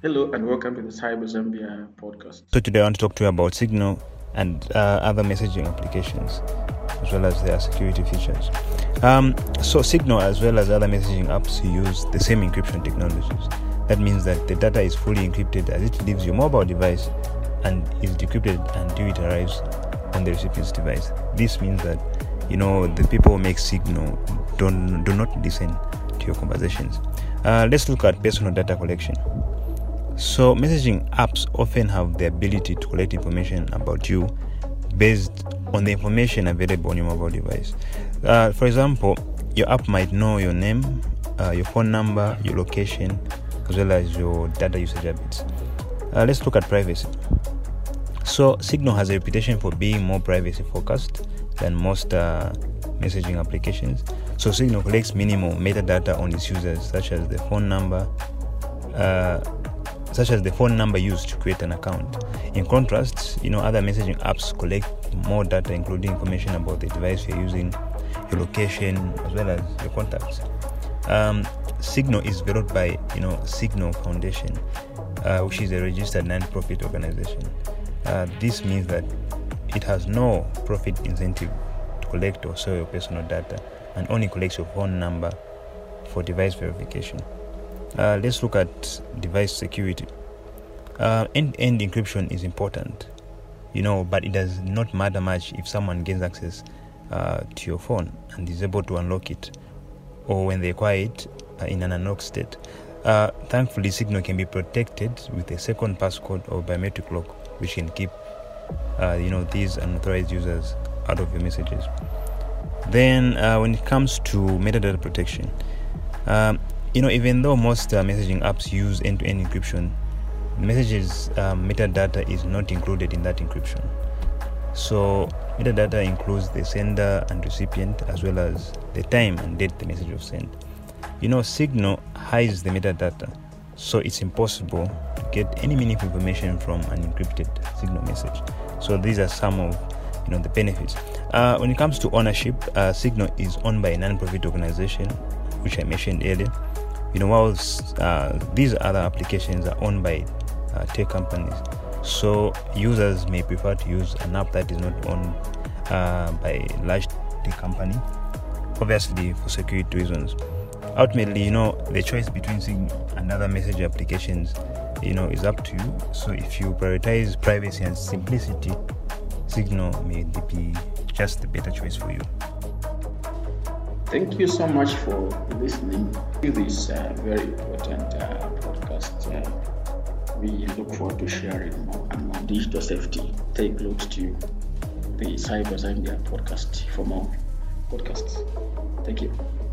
Hello and welcome to the Cyber Zambia podcast. So today I want to talk to you about Signal and uh, other messaging applications, as well as their security features. Um, so Signal, as well as other messaging apps, use the same encryption technologies. That means that the data is fully encrypted as it leaves your mobile device and is decrypted until it arrives on the recipient's device. This means that you know the people who make Signal don't do not listen to your conversations. Uh, let's look at personal data collection. So, messaging apps often have the ability to collect information about you based on the information available on your mobile device. Uh, for example, your app might know your name, uh, your phone number, your location, as well as your data usage habits. Uh, let's look at privacy. So, Signal has a reputation for being more privacy focused than most uh, messaging applications. So, Signal collects minimal metadata on its users, such as the phone number uh, such as the phone number used to create an account. In contrast, you know other messaging apps collect more data, including information about the device you're using, your location, as well as your contacts. Um, Signal is developed by you know Signal Foundation, uh, which is a registered non-profit organization. Uh, this means that it has no profit incentive to collect or sell your personal data, and only collects your phone number for device verification. Uh, let's look at device security. Uh, end-to-end encryption is important, you know, but it does not matter much if someone gains access uh, to your phone and is able to unlock it, or when they acquire it uh, in an unlocked state. Uh, thankfully, Signal can be protected with a second passcode or biometric lock, which can keep, uh, you know, these unauthorized users out of your messages. Then, when it comes to metadata protection. Um, you know, even though most uh, messaging apps use end-to-end encryption, messages um, metadata is not included in that encryption. So metadata includes the sender and recipient as well as the time and date the message was sent. You know, Signal hides the metadata, so it's impossible to get any meaningful information from an encrypted Signal message. So these are some of you know the benefits. Uh, when it comes to ownership, uh, Signal is owned by a non-profit organization, which I mentioned earlier. You know whilst uh, these other applications are owned by uh, tech companies so users may prefer to use an app that is not owned uh, by a large tech company obviously for security reasons. Ultimately you know the choice between Signal and other message applications you know is up to you. So if you prioritize privacy and simplicity signal may be just the better choice for you Thank you so much for listening to this uh, very important uh, podcast. Uh, we look forward to sharing more and more digital safety. Take looks to the Cyber Zambia podcast for more podcasts. Thank you.